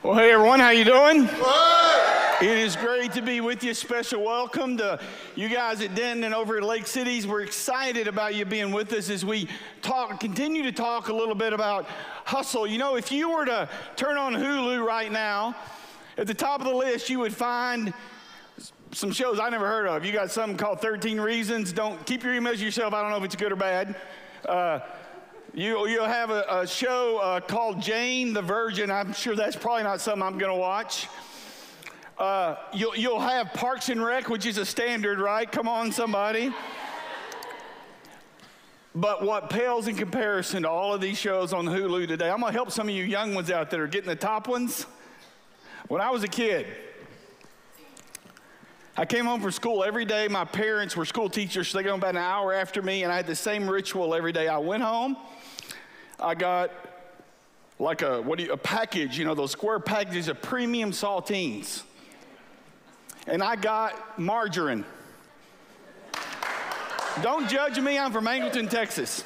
Well, hey everyone, how you doing? It is great to be with you. Special welcome to you guys at Denton and over at Lake Cities. We're excited about you being with us as we talk, continue to talk a little bit about hustle. You know, if you were to turn on Hulu right now, at the top of the list, you would find some shows I never heard of. You got something called 13 Reasons. Don't keep your emails yourself. I don't know if it's good or bad. Uh, you, you'll have a, a show uh, called Jane the Virgin. I'm sure that's probably not something I'm going to watch. Uh, you'll, you'll have Parks and Rec, which is a standard, right? Come on, somebody. But what pales in comparison to all of these shows on Hulu today, I'm going to help some of you young ones out that are getting the top ones. When I was a kid, I came home from school every day. My parents were school teachers, so they go about an hour after me, and I had the same ritual every day. I went home, I got like a what do you a package, you know, those square packages of premium saltines. And I got margarine. Don't judge me, I'm from Angleton, Texas.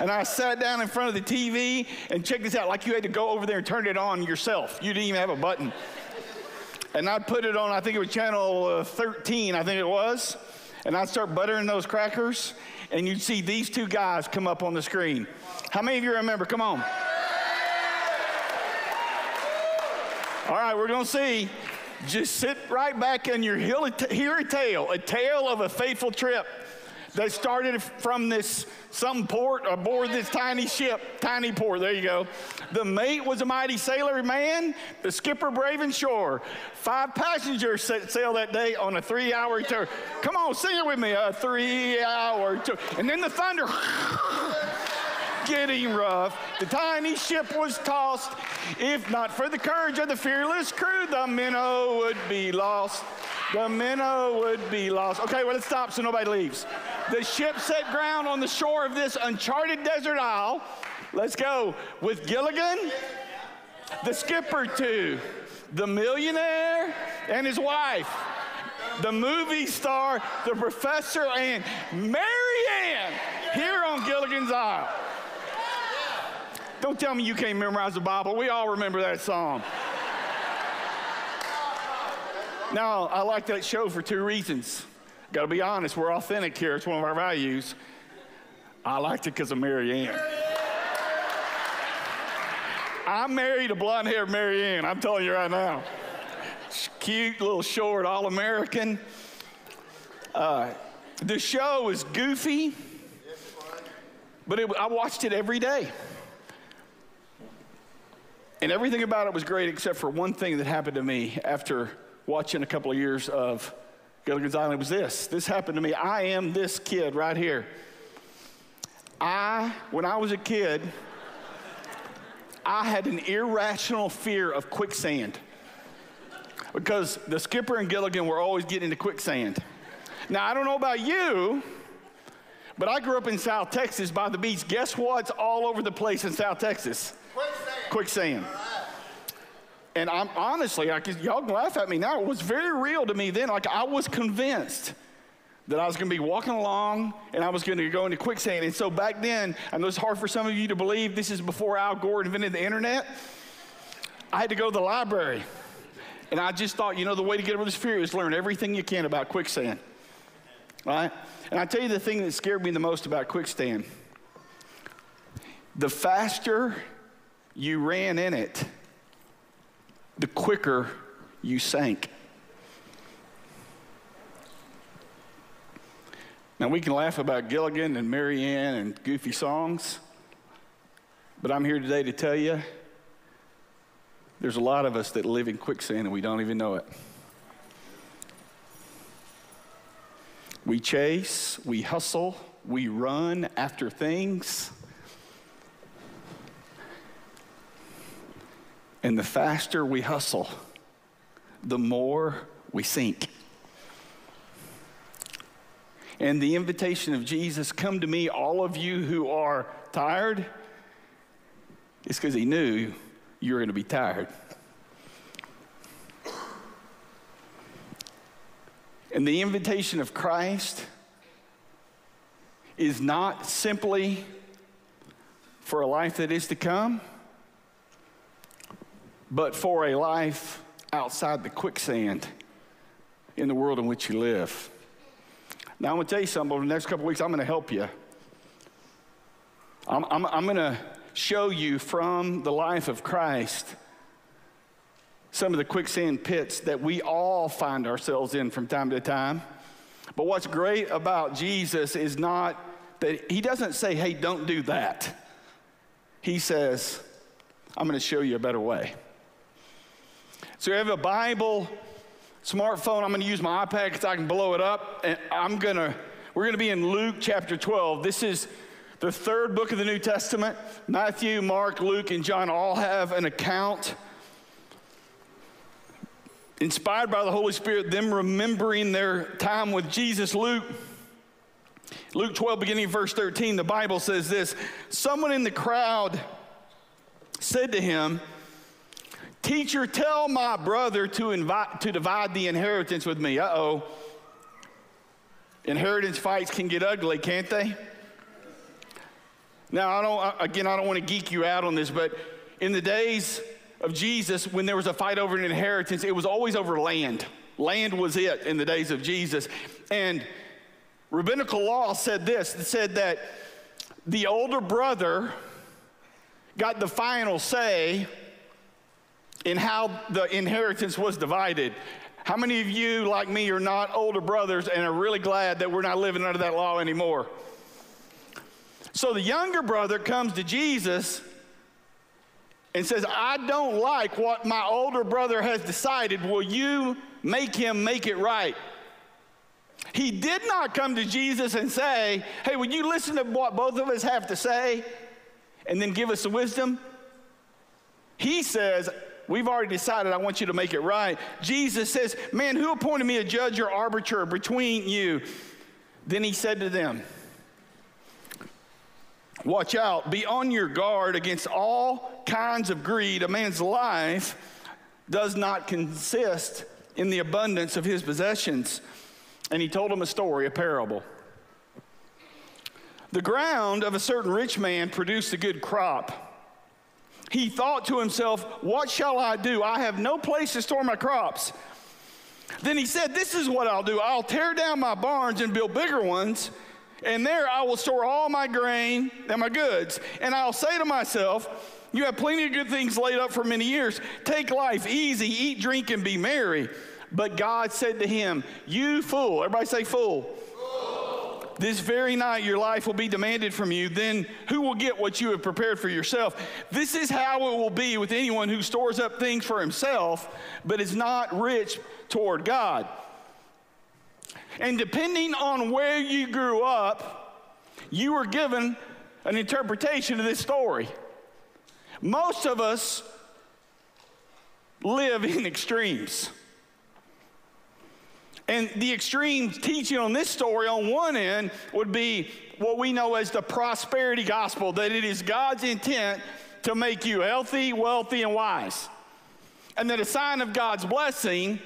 And I sat down in front of the TV and check this out, like you had to go over there and turn it on yourself. You didn't even have a button. And I'd put it on, I think it was channel uh, 13, I think it was. And I'd start buttering those crackers, and you'd see these two guys come up on the screen. How many of you remember? Come on. All right, we're going to see. Just sit right back and you hear a tale, a tale of a faithful trip that started from this some port aboard this tiny ship, tiny port. There you go. The mate was a mighty sailor man, the skipper brave and sure. Five passengers set sail that day on a three-hour tour. Come on, sing it with me. A three-hour tour, and then the thunder. getting rough. The tiny ship was tossed. If not for the courage of the fearless crew, the minnow would be lost. The minnow would be lost. Okay, well, let's stop so nobody leaves. The ship set ground on the shore of this uncharted desert isle. Let's go with Gilligan, the skipper, too, the millionaire, and his wife, the movie star, the professor, and Mary Ann here on Gilligan's Isle. Don't tell me you can't memorize the Bible. We all remember that song. Now, I like that show for two reasons. Got to be honest, we're authentic here. It's one of our values. I liked it because of Mary Ann. I married a blonde haired Mary Ann, I'm telling you right now. She's Cute, little short, all American. Uh, the show was goofy, but it, I watched it every day. And everything about it was great except for one thing that happened to me after watching a couple of years of Gilligan's Island was this. This happened to me. I am this kid right here. I, when I was a kid, I had an irrational fear of quicksand because the skipper and Gilligan were always getting into quicksand. Now, I don't know about you, but I grew up in South Texas by the beach. Guess what's all over the place in South Texas? Quicksand. Quicksand. And I'm honestly, I y'all can laugh at me now. It was very real to me then. Like I was convinced that I was going to be walking along and I was going to go into quicksand. And so back then, I know it's hard for some of you to believe this is before Al Gore invented the internet. I had to go to the library. And I just thought, you know, the way to get over this fear is learn everything you can about quicksand. Right? And I tell you the thing that scared me the most about quicksand. The faster you ran in it, the quicker you sank. Now, we can laugh about Gilligan and Mary Ann and goofy songs, but I'm here today to tell you there's a lot of us that live in quicksand and we don't even know it. We chase, we hustle, we run after things And the faster we hustle, the more we sink. And the invitation of Jesus, come to me, all of you who are tired, is because he knew you were going to be tired. And the invitation of Christ is not simply for a life that is to come but for a life outside the quicksand in the world in which you live. Now, I'm going to tell you something over the next couple weeks, I'm going to help you. I'm, I'm, I'm going to show you from the life of Christ some of the quicksand pits that we all find ourselves in from time to time. But what's great about Jesus is not that he doesn't say, hey, don't do that. He says, I'm going to show you a better way. So you have a Bible, smartphone. I'm going to use my iPad because I can blow it up. And I'm going to, we're going to be in Luke chapter 12. This is the third book of the New Testament. Matthew, Mark, Luke, and John all have an account inspired by the Holy Spirit, them remembering their time with Jesus. Luke, Luke 12, beginning verse 13, the Bible says this Someone in the crowd said to him, Teacher, tell my brother to, invite, to divide the inheritance with me. Uh oh. Inheritance fights can get ugly, can't they? Now, I don't, again, I don't want to geek you out on this, but in the days of Jesus, when there was a fight over an inheritance, it was always over land. Land was it in the days of Jesus. And rabbinical law said this it said that the older brother got the final say in how the inheritance was divided. How many of you, like me, are not older brothers and are really glad that we're not living under that law anymore? So the younger brother comes to Jesus and says, I don't like what my older brother has decided. Will you make him make it right? He did not come to Jesus and say, Hey, would you listen to what both of us have to say and then give us the wisdom? He says, We've already decided I want you to make it right. Jesus says, Man, who appointed me a judge or arbiter between you? Then he said to them, Watch out, be on your guard against all kinds of greed. A man's life does not consist in the abundance of his possessions. And he told them a story, a parable. The ground of a certain rich man produced a good crop. He thought to himself, What shall I do? I have no place to store my crops. Then he said, This is what I'll do I'll tear down my barns and build bigger ones and there I will store all my grain and my goods. And I'll say to myself, You have plenty of good things laid up for many years. Take life easy, eat, drink, and be merry. But God said to him, You fool. Everybody say, Fool. This very night your life will be demanded from you. Then who will get what you have prepared for yourself? This is how it will be with anyone who stores up things for himself, but is not rich toward God. And depending on where you grew up, you were given an interpretation of this story. Most of us live in extremes. And the extreme teaching on this story, on one end, would be what we know as the prosperity gospel that it is God's intent to make you healthy, wealthy, and wise. And that a sign of God's blessing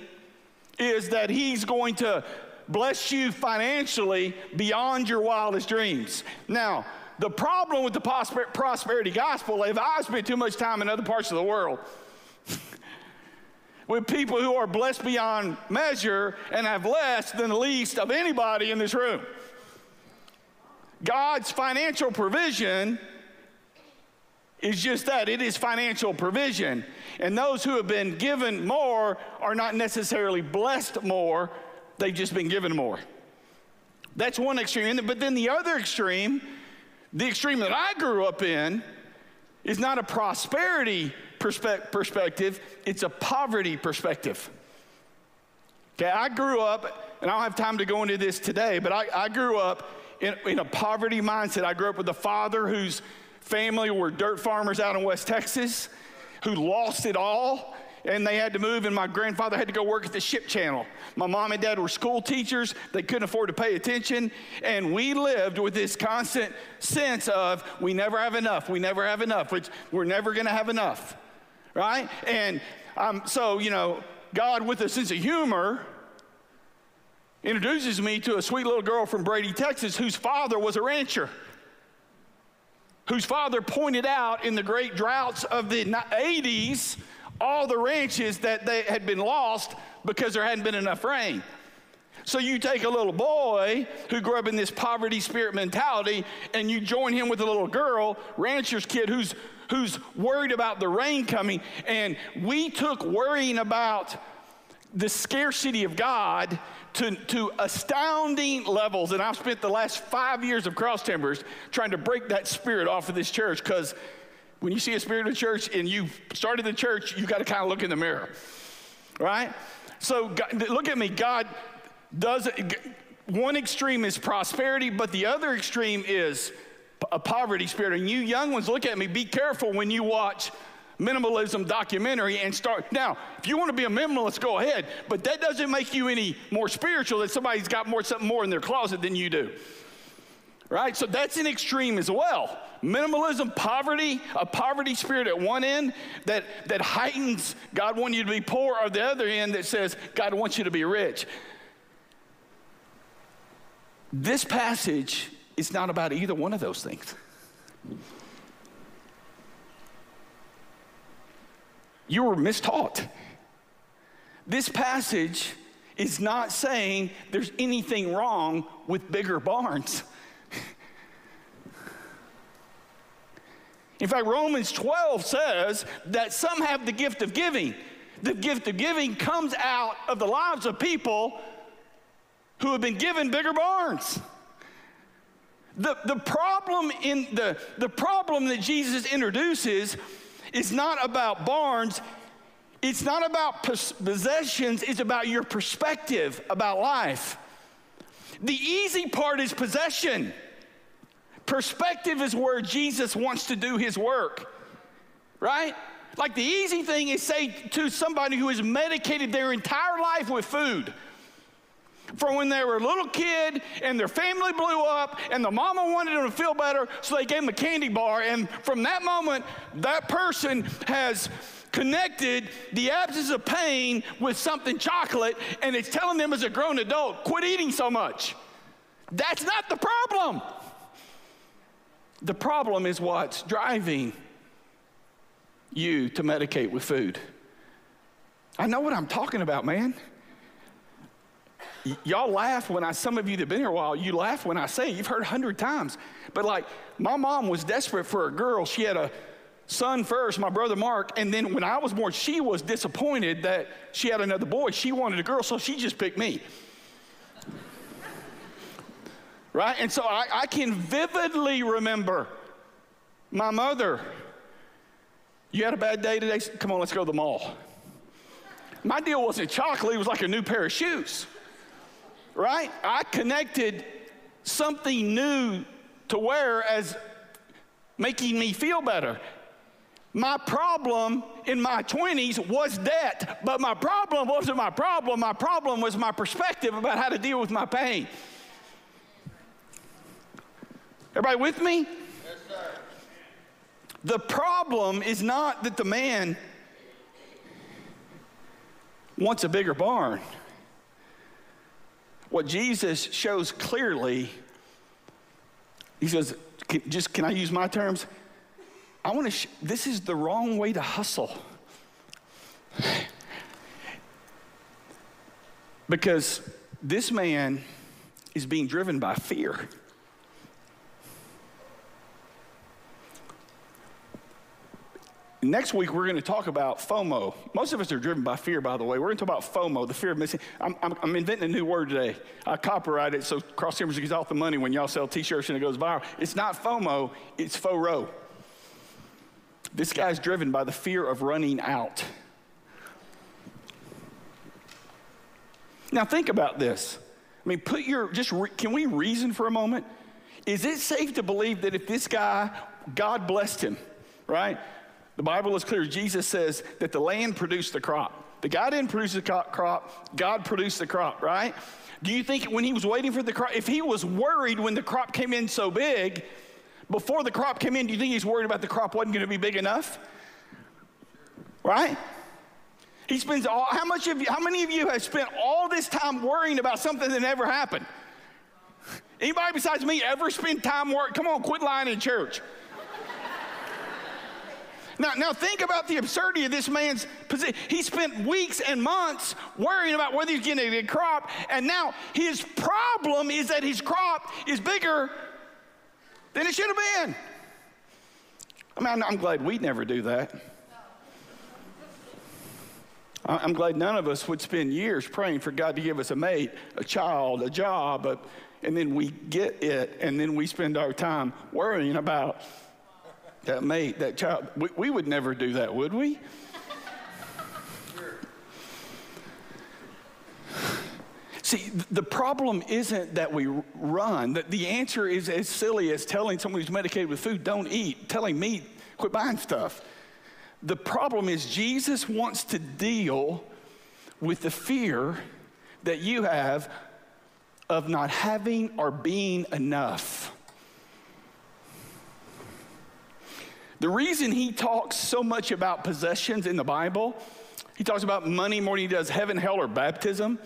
is that He's going to bless you financially beyond your wildest dreams. Now, the problem with the prosperity gospel, if I spend too much time in other parts of the world, with people who are blessed beyond measure and have less than the least of anybody in this room. God's financial provision is just that it is financial provision. And those who have been given more are not necessarily blessed more They've just been given more. That's one extreme. But then the other extreme, the extreme that I grew up in, is not a prosperity perspective, it's a poverty perspective. Okay, I grew up, and I don't have time to go into this today, but I, I grew up in, in a poverty mindset. I grew up with a father whose family were dirt farmers out in West Texas who lost it all and they had to move, and my grandfather had to go work at the ship channel. My mom and dad were school teachers. They couldn't afford to pay attention. And we lived with this constant sense of we never have enough, we never have enough, which we're never going to have enough, right? And um, so, you know, God, with a sense of humor, introduces me to a sweet little girl from Brady, Texas, whose father was a rancher whose father pointed out in the great droughts of the 80s all the ranches that they had been lost because there hadn't been enough rain. So you take a little boy who grew up in this poverty spirit mentality and you join him with a little girl, rancher's kid, who's who's worried about the rain coming. And we took worrying about the scarcity of God to, to astounding levels. And I've spent the last five years of Cross Timbers trying to break that spirit off of this church because when you see a spirit of church and you started the church, you got to kind of look in the mirror, right? So God, look at me. God does one extreme is prosperity, but the other extreme is a poverty spirit. And you young ones, look at me. Be careful when you watch minimalism documentary and start. Now, if you want to be a minimalist, go ahead. But that doesn't make you any more spiritual that somebody's got more something more in their closet than you do. Right? So that's an extreme as well. Minimalism, poverty, a poverty spirit at one end that, that heightens God wants you to be poor, or the other end that says God wants you to be rich. This passage is not about either one of those things. You were mistaught. This passage is not saying there's anything wrong with bigger barns. In fact, Romans 12 says that some have the gift of giving. The gift of giving comes out of the lives of people who have been given bigger barns. The, the problem in the, the problem that Jesus introduces is not about barns, it's not about possessions, it's about your perspective about life. The easy part is possession. Perspective is where Jesus wants to do his work, right? Like the easy thing is say to somebody who has medicated their entire life with food from when they were a little kid and their family blew up and the mama wanted them to feel better, so they gave them a candy bar. And from that moment, that person has connected the absence of pain with something chocolate and it's telling them as a grown adult, quit eating so much. That's not the problem. The problem is what's driving you to medicate with food. I know what I'm talking about, man y'all laugh when I, some of you that have been here a while, you laugh when I say, you've heard a hundred times. But like, my mom was desperate for a girl. She had a son first, my brother Mark, and then when I was born, she was disappointed that she had another boy. She wanted a girl, so she just picked me. right? And so I, I can vividly remember my mother. You had a bad day today? Come on, let's go to the mall. My deal wasn't chocolate, it was like a new pair of shoes right? I connected something new to wear as making me feel better. My problem in my 20s was debt, but my problem wasn't my problem. My problem was my perspective about how to deal with my pain. Everybody with me? Yes, sir. The problem is not that the man wants a bigger barn. What Jesus shows clearly, he says, can, just can I use my terms? I want to, sh- this is the wrong way to hustle. because this man is being driven by fear. Next week, we're going to talk about FOMO. Most of us are driven by fear, by the way. We're going to talk about FOMO, the fear of missing. I'm, I'm, I'm inventing a new word today. I copyright it so Cross Timbers gets off the money when y'all sell t shirts and it goes viral. It's not FOMO, it's FORO. This guy's driven by the fear of running out. Now, think about this. I mean, put your, just, re, can we reason for a moment? Is it safe to believe that if this guy, God blessed him, right? The Bible is clear. Jesus says that the land produced the crop. The guy didn't produce the crop, God produced the crop, right? Do you think when he was waiting for the crop, if he was worried when the crop came in so big, before the crop came in, do you think he's worried about the crop wasn't going to be big enough? Right? He spends all, how much of you, how many of you have spent all this time worrying about something that never happened? Anybody besides me ever spend time worrying? Come on, quit lying in church. Now, now think about the absurdity of this man's position. He spent weeks and months worrying about whether he's getting a good crop, and now his problem is that his crop is bigger than it should have been. I mean, I'm glad we never do that. I'm glad none of us would spend years praying for God to give us a mate, a child, a job, and then we get it, and then we spend our time worrying about that mate, that child. We, we would never do that, would we? See, the problem isn't that we run. The, the answer is as silly as telling someone who's medicated with food, don't eat, telling me, quit buying stuff. The problem is Jesus wants to deal with the fear that you have of not having or being enough. The reason he talks so much about possessions in the Bible, he talks about money more than he does heaven, hell, or baptism,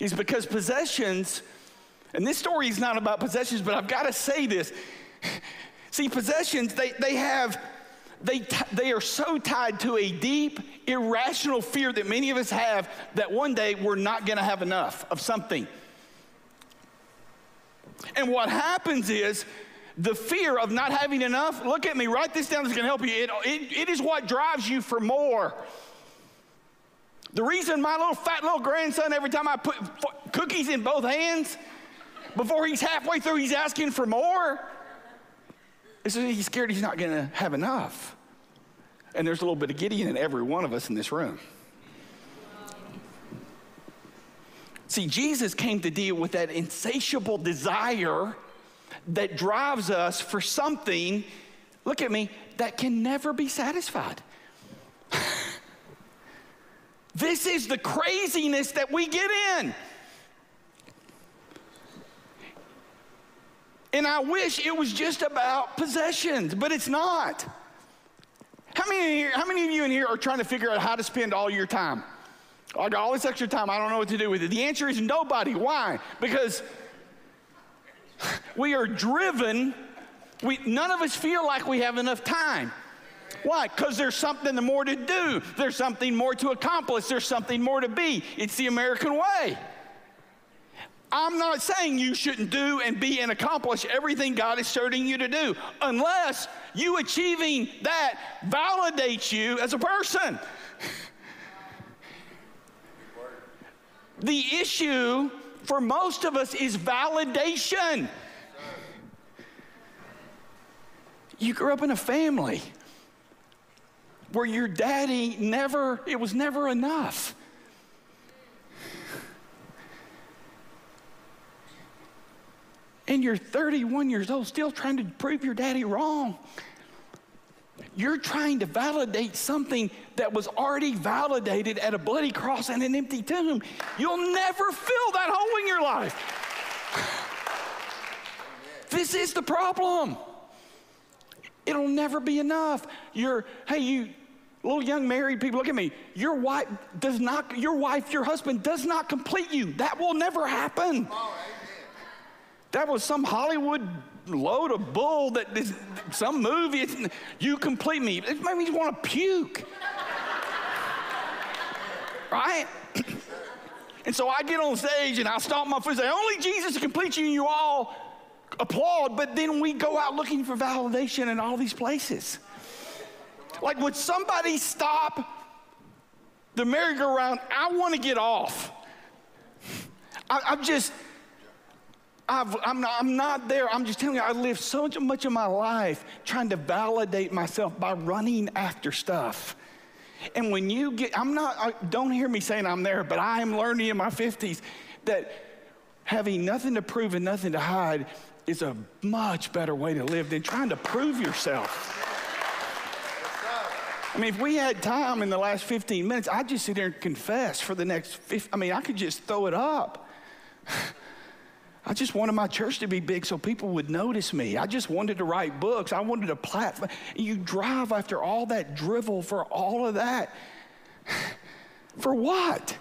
is because possessions, and this story is not about possessions, but I've got to say this. See, possessions, they, they have, they, t- they are so tied to a deep, irrational fear that many of us have that one day we're not going to have enough of something. And what happens is the fear of not having enough, look at me, write this down, it's gonna help you. It, it, it is what drives you for more. The reason my little fat little grandson, every time I put cookies in both hands, before he's halfway through, he's asking for more, is he's scared he's not gonna have enough. And there's a little bit of Gideon in every one of us in this room. See, Jesus came to deal with that insatiable desire that drives us for something, look at me, that can never be satisfied. this is the craziness that we get in. And I wish it was just about possessions, but it's not. How many, here, how many of you in here are trying to figure out how to spend all your time? I got all this extra time, I don't know what to do with it. The answer is nobody. Why? Because we are driven, we, none of us feel like we have enough time. Why? Because there's something more to do, there's something more to accomplish, there's something more to be. It's the American way. I'm not saying you shouldn't do and be and accomplish everything God is starting you to do, unless you achieving that validates you as a person. The issue for most of us is validation. You grew up in a family where your daddy never, it was never enough. And you're 31 years old, still trying to prove your daddy wrong. You're trying to validate something that was already validated at a bloody cross and an empty tomb. You'll never fill that hole in your life. This is the problem. It'll never be enough. You're, hey, you little young married people, look at me. Your wife does not, your wife, your husband does not complete you. That will never happen. That was some Hollywood load of bull that some movie. you complete me. It made me want to puke. right? and so I get on stage and I stomp my foot and say, only Jesus can complete you, and you all applaud, but then we go out looking for validation in all these places. Like, would somebody stop the merry-go-round? I want to get off. I, I'm just, i am not, I'm not there. I'm just telling you, I lived so much of my life trying to validate myself by running after stuff. And when you get, I'm not, I, don't hear me saying I'm there, but I am learning in my 50s that having nothing to prove and nothing to hide is a much better way to live than trying to prove yourself. I mean, if we had time in the last 15 minutes, I'd just sit there and confess for the next 15, I mean, I could just throw it up. I just wanted my church to be big so people would notice me. I just wanted to write books. I wanted a platform. You drive after all that drivel for all of that. For what?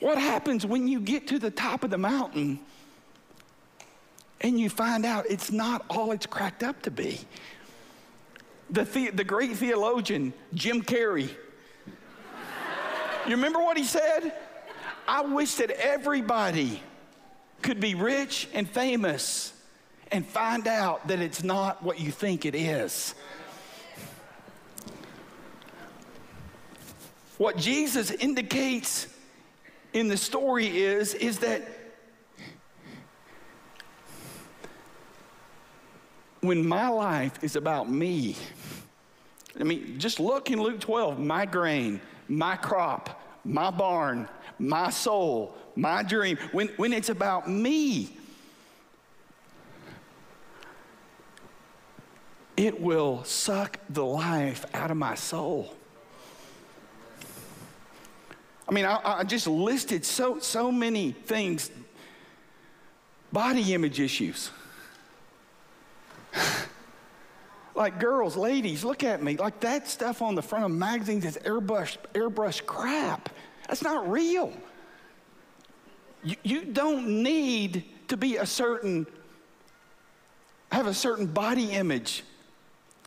What happens when you get to the top of the mountain and you find out it's not all it's cracked up to be. The, the, the great theologian, Jim Carrey, you remember what he said? I wish that everybody could be rich and famous and find out that it's not what you think it is. What Jesus indicates in the story is, is that when my life is about me, I mean, just look in Luke 12 my grain, my crop, my barn, my soul, my dream, when, when it's about me, it will suck the life out of my soul. I mean, I, I, just listed so, so many things body image issues. like girls, ladies, look at me. Like that stuff on the front of magazines is airbrush, airbrush crap. That's not real. You, you don't need to be a certain, have a certain body image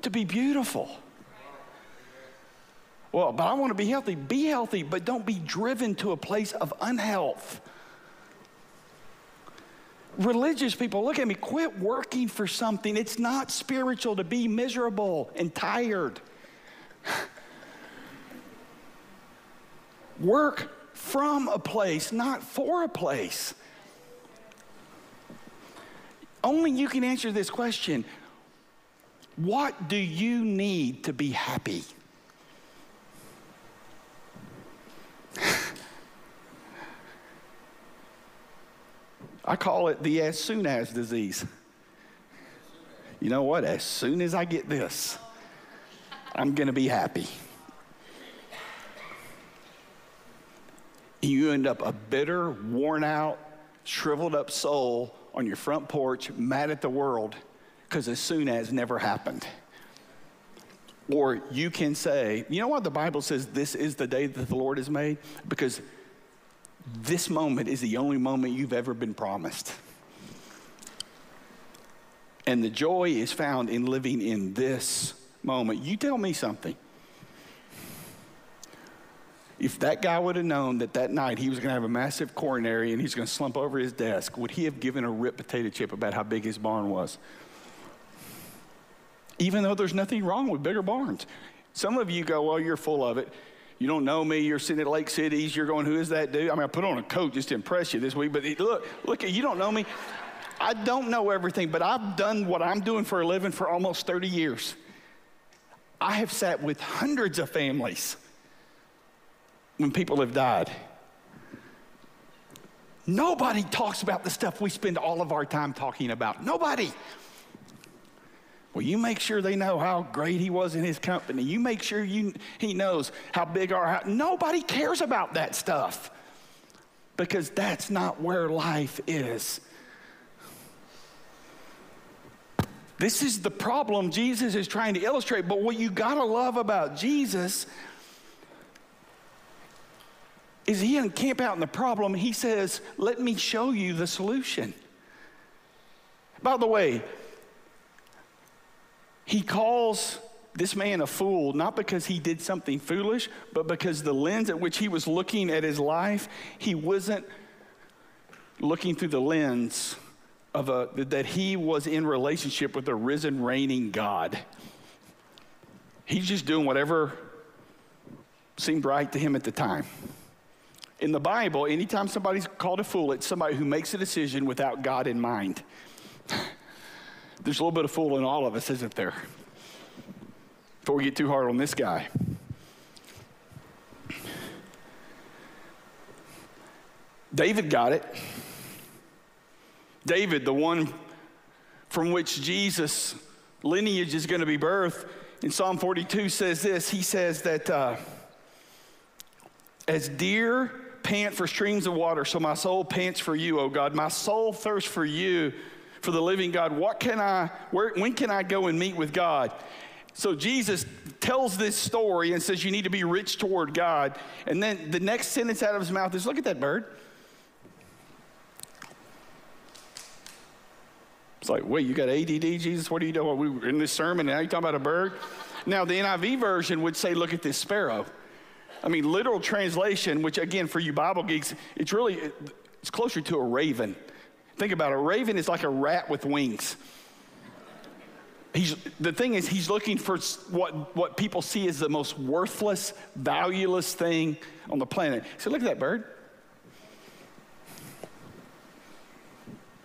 to be beautiful. Well, but I want to be healthy. Be healthy, but don't be driven to a place of unhealth. Religious people, look at me, quit working for something. It's not spiritual to be miserable and tired. Work from a place, not for a place. Only you can answer this question What do you need to be happy? I call it the as soon as disease. You know what? As soon as I get this, I'm going to be happy. You end up a bitter, worn out, shriveled up soul on your front porch, mad at the world, because as soon as never happened. Or you can say, you know what the Bible says, this is the day that the Lord has made? Because this moment is the only moment you've ever been promised. And the joy is found in living in this moment. You tell me something. If that guy would have known that that night he was going to have a massive coronary and he's going to slump over his desk, would he have given a rip potato chip about how big his barn was? Even though there's nothing wrong with bigger barns. Some of you go, well, you're full of it. You don't know me. You're sitting at Lake Cities. You're going, who is that dude? I mean, I put on a coat just to impress you this week, but look, look, you don't know me. I don't know everything, but I've done what I'm doing for a living for almost 30 years. I have sat with hundreds of families when people have died. Nobody talks about the stuff we spend all of our time talking about. Nobody. Well, you make sure they know how great he was in his company. You make sure you, he knows how big our house. Nobody cares about that stuff because that's not where life is. This is the problem Jesus is trying to illustrate. But what you got to love about Jesus is he doesn't camp out in the problem. He says, Let me show you the solution. By the way, he calls this man a fool, not because he did something foolish, but because the lens at which he was looking at his life, he wasn't looking through the lens of a, that he was in relationship with a risen, reigning God. He's just doing whatever seemed right to him at the time. In the Bible, anytime somebody's called a fool, it's somebody who makes a decision without God in mind. There's a little bit of fool in all of us, isn't there? Before we get too hard on this guy. David got it. David, the one from which Jesus' lineage is going to be birthed, in Psalm 42 says this He says that uh, as deer pant for streams of water, so my soul pants for you, O God. My soul thirsts for you for the living God. What can I, where, when can I go and meet with God? So Jesus tells this story and says you need to be rich toward God. And then the next sentence out of his mouth is look at that bird. It's like, wait, you got ADD, Jesus? What are you doing? We were in this sermon, now you're talking about a bird? Now, the NIV version would say, look at this sparrow. I mean, literal translation, which again, for you Bible geeks, it's really, it's closer to a raven. Think about it. A raven is like a rat with wings. He's, the thing is, he's looking for what, what people see as the most worthless, valueless thing on the planet. So look at that bird.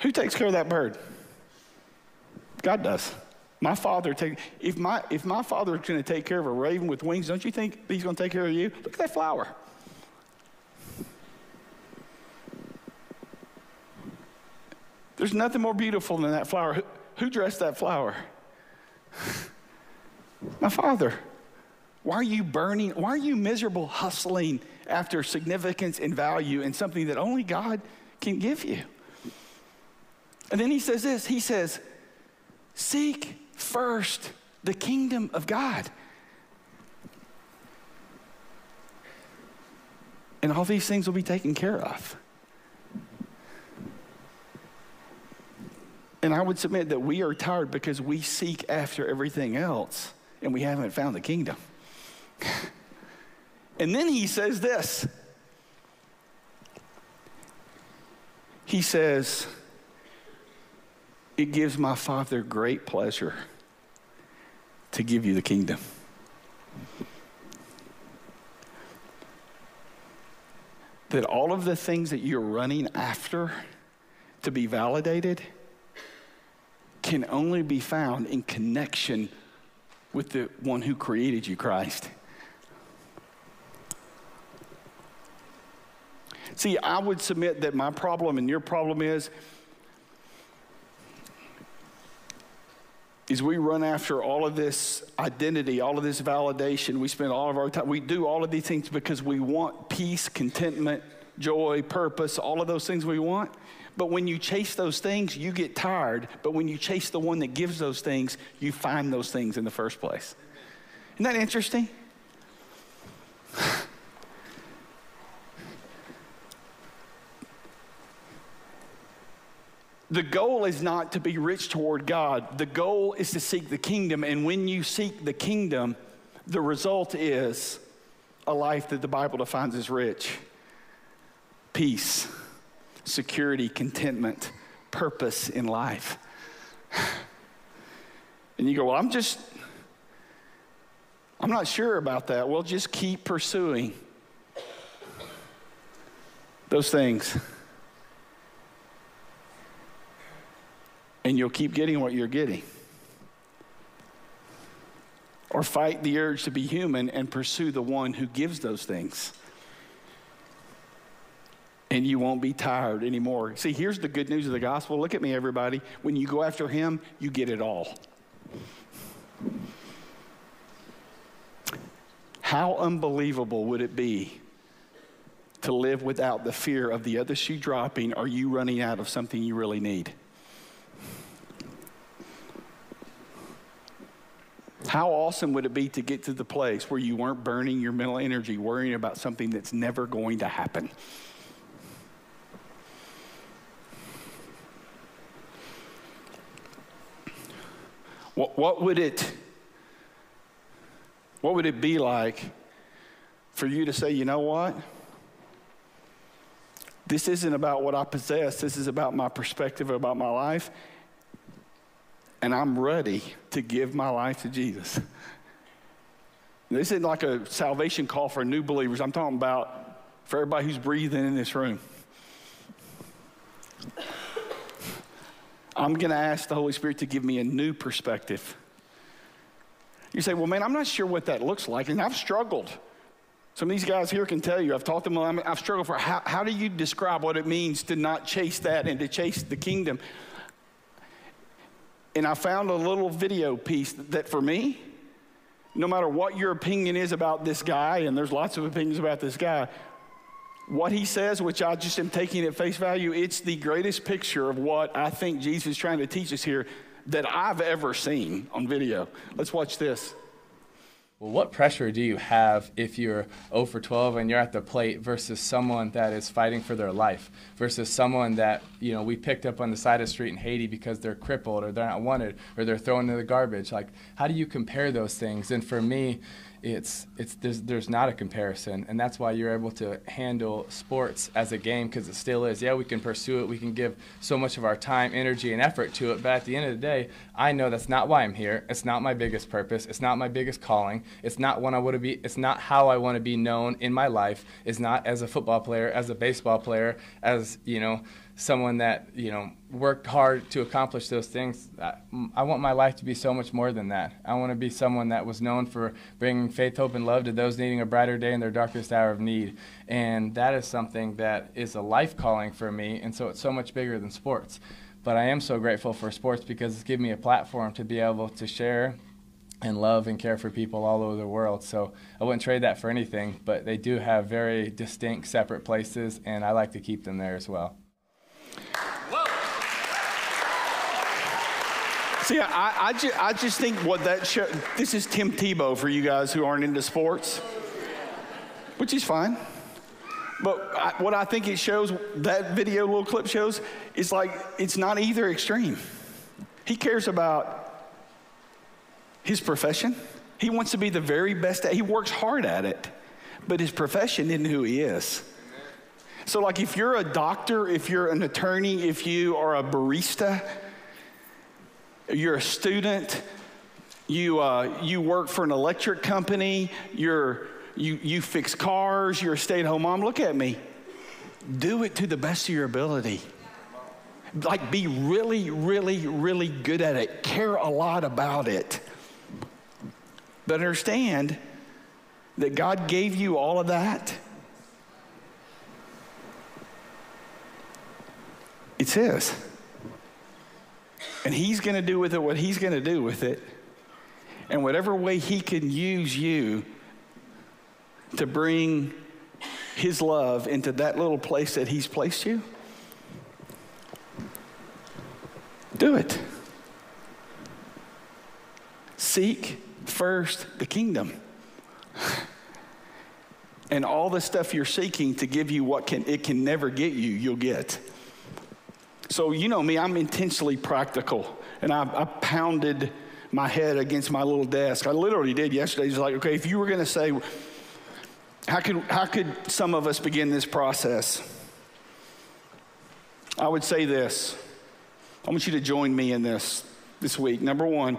Who takes care of that bird? God does. My father take if my if my father is going to take care of a raven with wings, don't you think he's going to take care of you? Look at that flower. There's nothing more beautiful than that flower. Who, who dressed that flower? My father. Why are you burning? Why are you miserable hustling after significance and value and something that only God can give you? And then he says this He says, Seek first the kingdom of God. And all these things will be taken care of. And I would submit that we are tired because we seek after everything else and we haven't found the kingdom. and then he says this He says, It gives my Father great pleasure to give you the kingdom. That all of the things that you're running after to be validated can only be found in connection with the one who created you, Christ. See, I would submit that my problem and your problem is is we run after all of this identity, all of this validation. We spend all of our time, we do all of these things because we want peace, contentment, joy, purpose, all of those things we want. But when you chase those things, you get tired. But when you chase the one that gives those things, you find those things in the first place. Isn't that interesting? The goal is not to be rich toward God. The goal is to seek the kingdom. And when you seek the kingdom, the result is a life that the Bible defines as rich peace security, contentment, purpose in life. And you go, Well, I'm just, I'm not sure about that. Well, just keep pursuing those things. And you'll keep getting what you're getting. Or fight the urge to be human and pursue the one who gives those things and you won't be tired anymore. See, here's the good news of the gospel. Look at me, everybody. When you go after Him, you get it all. How unbelievable would it be to live without the fear of the other shoe dropping or you running out of something you really need? How awesome would it be to get to the place where you weren't burning your mental energy worrying about something that's never going to happen? What, what would it what would it be like for you to say, you know what? This isn't about what I possess. This is about my perspective about my life. And I'm ready to give my life to Jesus. This isn't like a salvation call for new believers. I'm talking about for everybody who's breathing in this room. I'm going to ask the Holy Spirit to give me a new perspective. You say, well, man, I'm not sure what that looks like, and I've struggled. Some of these guys here can tell you, I've taught them, I've struggled for how, how do you describe what it means to not chase that and to chase the kingdom? And I found a little video piece that for me, no matter what your opinion is about this guy, and there's lots of opinions about this guy, what he says, which I just am taking at face value, it's the greatest picture of what I think Jesus is trying to teach us here that I've ever seen on video. Let's watch this. Well, what pressure do you have if you're 0 for 12 and you're at the plate versus someone that is fighting for their life versus someone that, you know, we picked up on the side of the street in Haiti because they're crippled or they're not wanted or they're thrown in the garbage? Like, how do you compare those things? And for me, it's it's there's, there's not a comparison. And that's why you're able to handle sports as a game because it still is. Yeah we can pursue it. We can give so much of our time energy and effort to it. But at the end of the day i know that's not why i'm here. It's not my biggest purpose. It's not my biggest calling. It's not what i want to be it's not how i want to be known in my life. It's not as a football player as a baseball player as you know someone that you know worked hard to accomplish those things. I, I, want my life to be so much more than that. I want to be someone that was known for bringing faith, hope, and love to those needing a brighter day in their darkest hour of need. And that is something that is a life calling for me. And so it's so much bigger than sports. But I am so grateful for sports because it's given me a platform to be able to share and love and care for people all over the world. So I wouldn't trade that for anything, but they do have very distinct, separate places, and I like to keep them there as well. See, I, I, ju- I just think what that show, this is Tim Tebow for you guys who aren't into sports, which is fine. But I, what I think it shows, that video little clip shows, is like it's not either extreme. He cares about his profession. He wants to be the very best. At, he works hard at it, but his profession isn't who he is. So, like, if you're a doctor, if you're an attorney, if you are a barista, you're a student, you, uh, you work for an electric company, you're, you, you fix cars, you're a stay at home mom, look at me. Do it to the best of your ability. Like, be really, really, really good at it. Care a lot about it. But understand that God gave you all of that. It's His. And He's going to do with it what He's going to do with it. And whatever way He can use you to bring His love into that little place that He's placed you, do it. Seek first the kingdom. And all the stuff you're seeking to give you what can, it can never get you, you'll get. So, you know me, I'm intensely practical. And I, I pounded my head against my little desk. I literally did yesterday. It's like, okay, if you were going to say, how could, how could some of us begin this process? I would say this. I want you to join me in this this week. Number one,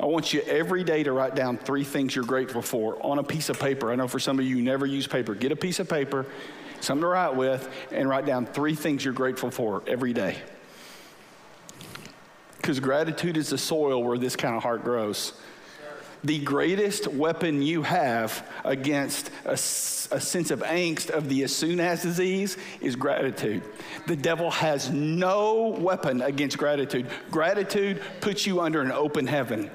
I want you every day to write down three things you're grateful for on a piece of paper. I know for some of you, you never use paper. Get a piece of paper, something to write with, and write down three things you're grateful for every day. Because gratitude is the soil where this kind of heart grows. The greatest weapon you have against a, a, sense of angst of the as soon as disease is gratitude. The devil has no weapon against gratitude. Gratitude puts you under an open heaven.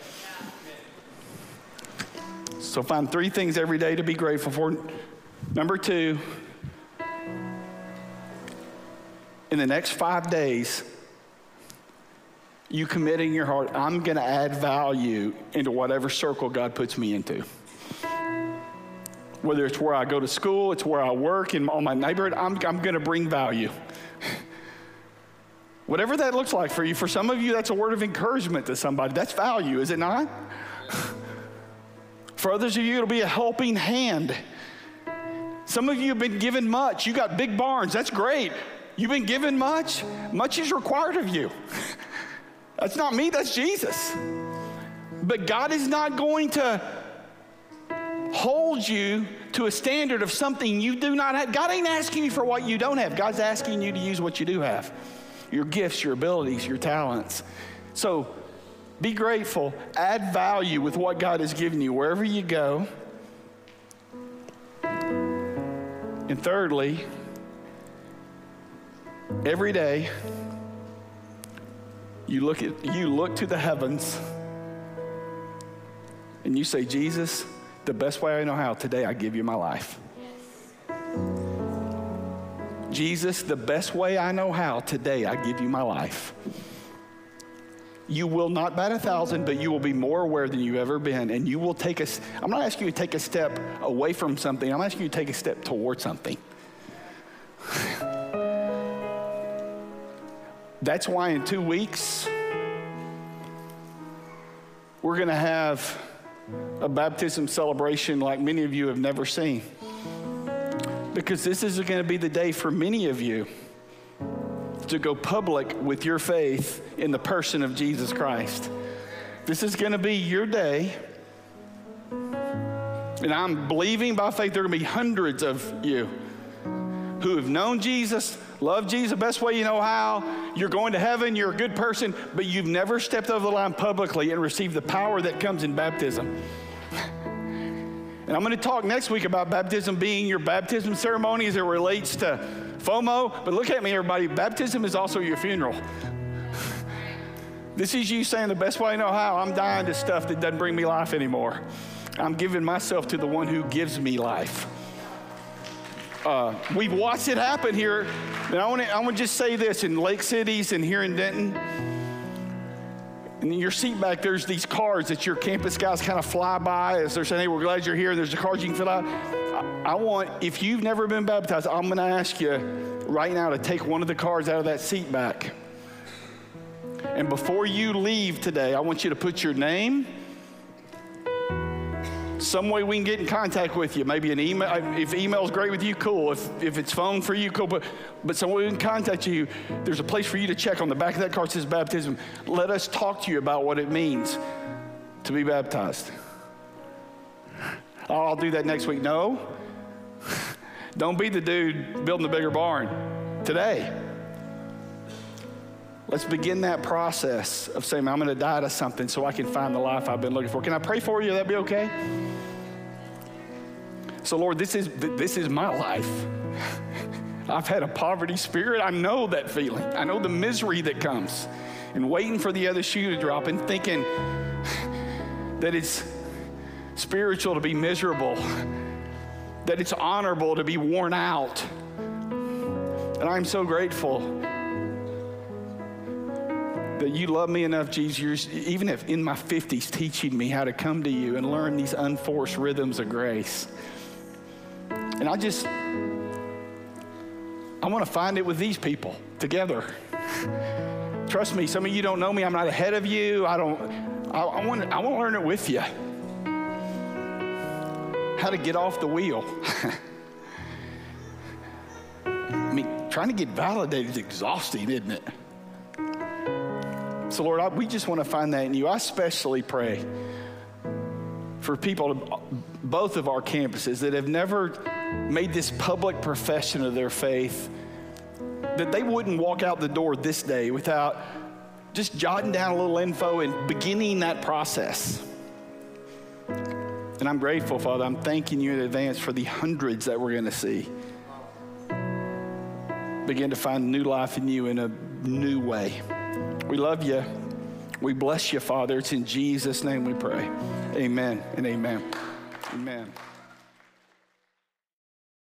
So find three things every day to be grateful for. Number two, in the next five days, you committing your heart, I'm going to add value into whatever circle God puts me into. Whether it's where I go to school, it's where I work, in my neighborhood, I'm, I'm going to bring value. Whatever that looks like for you. For some of you, that's a word of encouragement to somebody. That's value, is it not? For others of you, it'll be a helping hand. Some of you have been given much. You got big barns. That's great. You've been given much. Much is required of you. That's not me, that's Jesus. But God is not going to hold you to a standard of something you do not have. God ain't asking you for what you don't have. God's asking you to use what you do have your gifts, your abilities, your talents. So be grateful, add value with what God has given you wherever you go. And thirdly, every day, you look at you look to the heavens and you say, Jesus, the best way I know how, today I give you my life. Jesus, the best way I know how, today I give you my life. you will not bat a thousand, but you will be more aware than you've ever been. And you will take a, I'm not asking you to take a step away from something, I'm asking you to take a step toward something. That's why in two weeks, we're going to have a baptism celebration like many of you have never seen. Because this is going to be the day for many of you to go public with your faith in the person of Jesus Christ. This is going to be your day. And I'm believing by faith there are going to be hundreds of you who have known Jesus, love Jesus the best way you know how. You're going to heaven, you're a good person, but you've never stepped over the line publicly and received the power that comes in baptism. And I'm going to talk next week about baptism being your baptism ceremony as it relates to FOMO. But look at me, everybody. Baptism is also your funeral. This is you saying the best way I know how. I'm dying to stuff that doesn't bring me life anymore. I'm giving myself to the one who gives me life. Uh, we've watched it happen here. And I want to I just say this in Lake Cities and here in Denton. And in your seat back, there's these cards that your campus guys kind of fly by as they're saying, hey, we're glad you're here. There's a card you can fill out. I, I want, if you've never been baptized, I'm going to ask you right now to take one of the cards out of that seat back. And before you leave today, I want you to put your name, some way we can get in contact with you. Maybe an email. If email's great with you, cool. If, if it's phone for you, cool. But, but some way we can contact you. There's a place for you to check on the back of that card says baptism. Let us talk to you about what it means to be baptized. Oh, I'll do that next week. No. Don't be the dude building the bigger barn today. Let's begin that process of saying, I'm going to die to something so I can find the life I've been looking for. Can I pray for you? That'd be okay? So, Lord, this is, this is my life. I've had a poverty spirit. I know that feeling. I know the misery that comes. And waiting for the other shoe to drop and thinking that it's spiritual to be miserable, that it's honorable to be worn out. And I'm so grateful that you love me enough, Jesus, even if in my 50s, teaching me how to come to you and learn these unforced rhythms of grace. And I just, I want to find it with these people together. Trust me, some of you don't know me. I'm not ahead of you. I don't, I, I want, I want to learn it with you. How to get off the wheel. I mean, trying to get validated is exhausting, isn't it? So, Lord, I, we just want to find that in you. I especially pray for people, to, both of our campuses, that have never made this public profession of their faith, that they wouldn't walk out the door this day without just jotting down a little info and beginning that process. And I'm grateful, Father. I'm thanking you in advance for the hundreds that we're going to see. Begin to find new life in you in a new way. We love you. We bless you, Father. It's in Jesus' name we pray. Amen and amen. Amen.